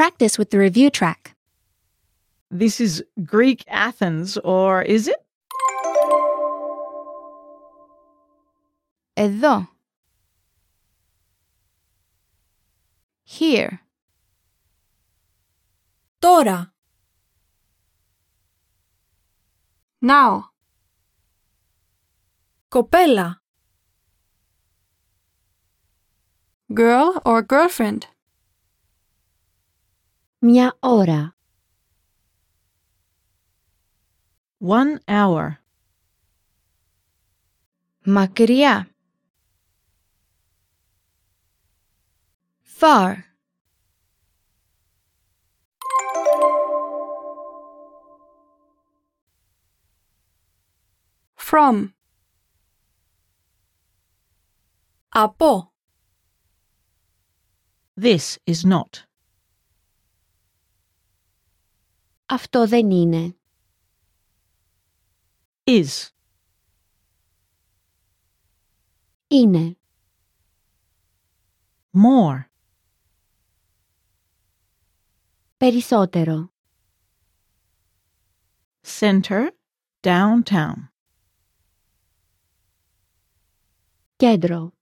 practice with the review track. This is Greek Athens, or is it? Εδώ. Here. Τώρα. Now. Κοπέλα. Girl or girlfriend. Μια ώρα. One hour. Μακριά. Far. From. Από. This is not. Αυτό δεν είναι. Is. Είναι. More. Περισσότερο. Center. Downtown. Κέντρο.